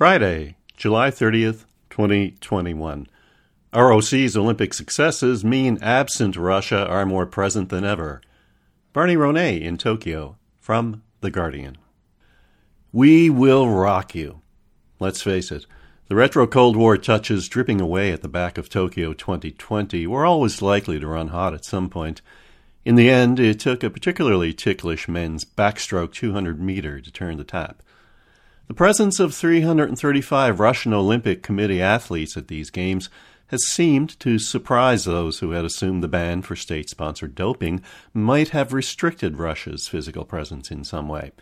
Friday, July 30th, 2021. ROC's Olympic successes mean absent Russia are more present than ever. Barney Ronay in Tokyo from The Guardian. We will rock you. Let's face it, the retro Cold War touches dripping away at the back of Tokyo 2020 were always likely to run hot at some point. In the end, it took a particularly ticklish men's backstroke 200 meter to turn the tap. The presence of 335 Russian Olympic Committee athletes at these games has seemed to surprise those who had assumed the ban for state sponsored doping might have restricted Russia's physical presence in some way.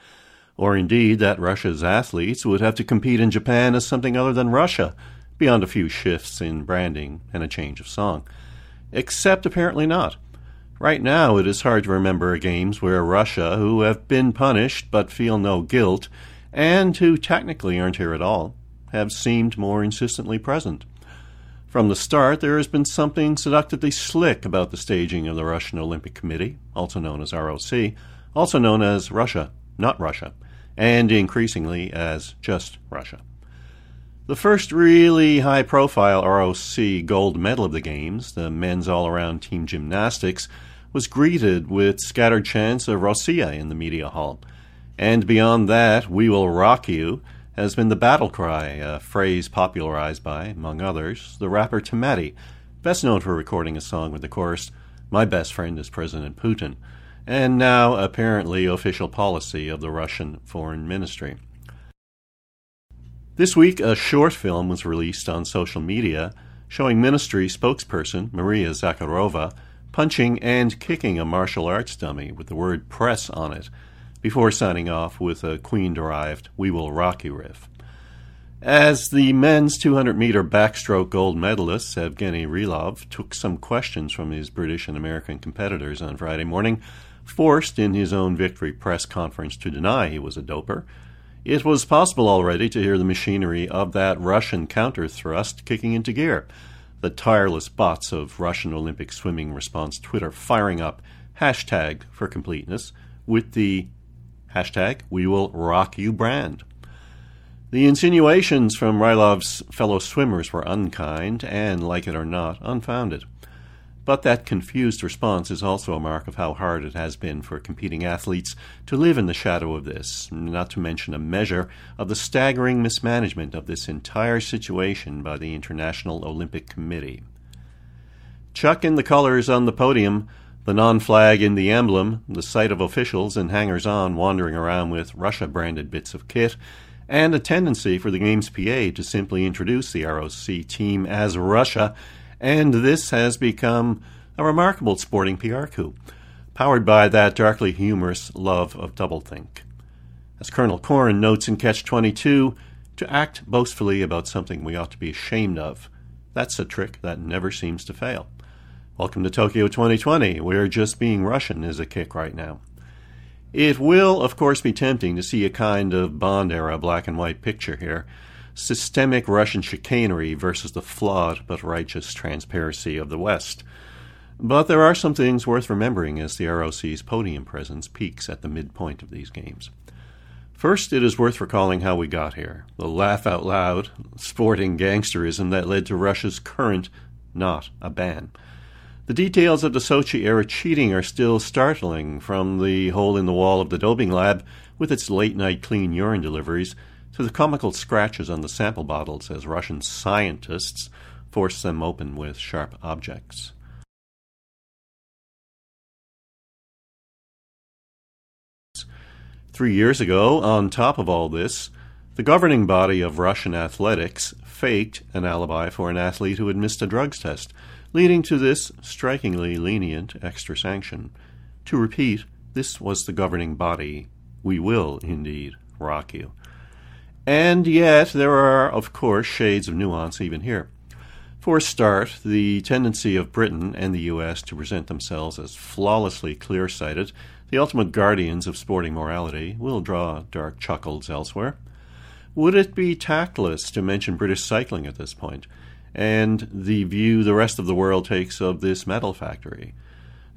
Or indeed, that Russia's athletes would have to compete in Japan as something other than Russia, beyond a few shifts in branding and a change of song. Except apparently not. Right now, it is hard to remember games where Russia, who have been punished but feel no guilt, and who technically aren't here at all, have seemed more insistently present. From the start, there has been something seductively slick about the staging of the Russian Olympic Committee, also known as ROC, also known as Russia, not Russia, and increasingly as just Russia. The first really high profile ROC gold medal of the Games, the men's all around team gymnastics, was greeted with scattered chants of Rossiya in the media hall. And beyond that, we will rock you has been the battle cry, a phrase popularized by, among others, the rapper Timati, best known for recording a song with the chorus, My best friend is President Putin, and now apparently official policy of the Russian Foreign Ministry. This week, a short film was released on social media showing ministry spokesperson Maria Zakharova punching and kicking a martial arts dummy with the word press on it before signing off with a Queen derived We Will Rock You riff. As the men's 200 meter backstroke gold medalist Evgeny Rylov took some questions from his British and American competitors on Friday morning, forced in his own victory press conference to deny he was a doper, it was possible already to hear the machinery of that Russian counter thrust kicking into gear, the tireless bots of Russian Olympic swimming response Twitter firing up hashtag for completeness with the Hashtag we will rock you brand. The insinuations from Rylov's fellow swimmers were unkind and, like it or not, unfounded. But that confused response is also a mark of how hard it has been for competing athletes to live in the shadow of this, not to mention a measure of the staggering mismanagement of this entire situation by the International Olympic Committee. Chuck in the colors on the podium the non flag in the emblem, the sight of officials and hangers on wandering around with Russia branded bits of kit, and a tendency for the game's PA to simply introduce the ROC team as Russia, and this has become a remarkable sporting PR coup, powered by that darkly humorous love of doublethink. As Colonel Korn notes in Catch 22, to act boastfully about something we ought to be ashamed of, that's a trick that never seems to fail. Welcome to Tokyo 2020, where just being Russian is a kick right now. It will, of course, be tempting to see a kind of Bond era black and white picture here systemic Russian chicanery versus the flawed but righteous transparency of the West. But there are some things worth remembering as the ROC's podium presence peaks at the midpoint of these games. First, it is worth recalling how we got here the laugh out loud, sporting gangsterism that led to Russia's current, not a ban. The details of the Sochi era cheating are still startling, from the hole in the wall of the doping lab with its late night clean urine deliveries to the comical scratches on the sample bottles as Russian scientists forced them open with sharp objects. Three years ago, on top of all this, the governing body of Russian athletics faked an alibi for an athlete who had missed a drugs test leading to this strikingly lenient extra sanction. To repeat, this was the governing body. We will, indeed, rock you. And yet, there are, of course, shades of nuance even here. For a start, the tendency of Britain and the US to present themselves as flawlessly clear sighted, the ultimate guardians of sporting morality, will draw dark chuckles elsewhere. Would it be tactless to mention British cycling at this point? And the view the rest of the world takes of this medal factory.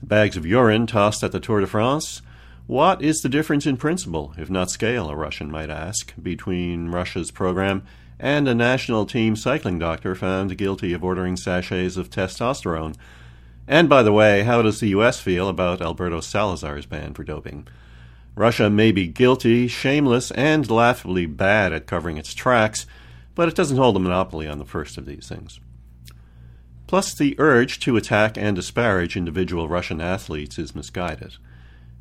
Bags of urine tossed at the Tour de France. What is the difference in principle, if not scale, a Russian might ask, between Russia's program and a national team cycling doctor found guilty of ordering sachets of testosterone. And by the way, how does the U.S. feel about Alberto Salazar's ban for doping? Russia may be guilty, shameless, and laughably bad at covering its tracks, but it doesn't hold a monopoly on the first of these things. Plus, the urge to attack and disparage individual Russian athletes is misguided.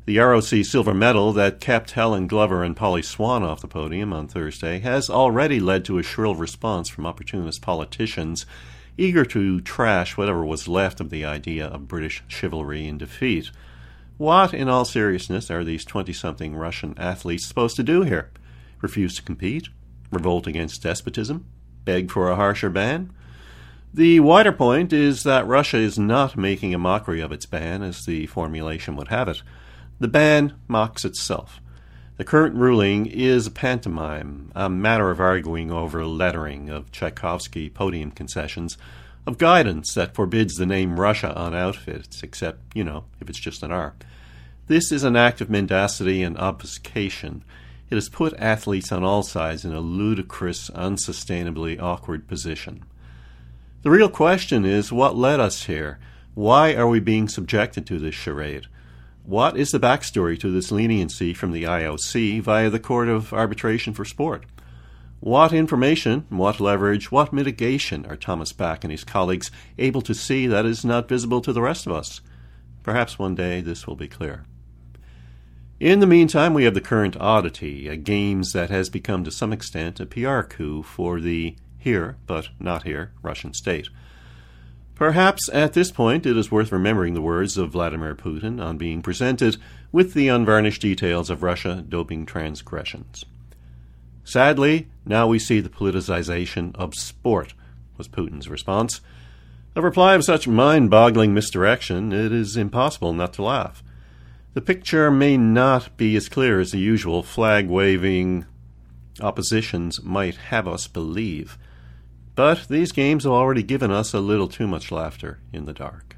The ROC silver medal that kept Helen Glover and Polly Swann off the podium on Thursday has already led to a shrill response from opportunist politicians eager to trash whatever was left of the idea of British chivalry in defeat. What, in all seriousness, are these 20 something Russian athletes supposed to do here? Refuse to compete? Revolt against despotism? Beg for a harsher ban? The wider point is that Russia is not making a mockery of its ban, as the formulation would have it. The ban mocks itself. The current ruling is a pantomime, a matter of arguing over lettering, of Tchaikovsky podium concessions, of guidance that forbids the name Russia on outfits, except, you know, if it's just an R. This is an act of mendacity and obfuscation. It has put athletes on all sides in a ludicrous, unsustainably awkward position. The real question is what led us here? Why are we being subjected to this charade? What is the backstory to this leniency from the IOC via the Court of Arbitration for Sport? What information, what leverage, what mitigation are Thomas Bach and his colleagues able to see that is not visible to the rest of us? Perhaps one day this will be clear. In the meantime, we have the current oddity, a games that has become to some extent a PR coup for the here, but not here, Russian state. Perhaps at this point it is worth remembering the words of Vladimir Putin on being presented with the unvarnished details of Russia doping transgressions. Sadly, now we see the politicization of sport, was Putin's response. A reply of such mind boggling misdirection, it is impossible not to laugh. The picture may not be as clear as the usual flag waving oppositions might have us believe. But these games have already given us a little too much laughter in the dark.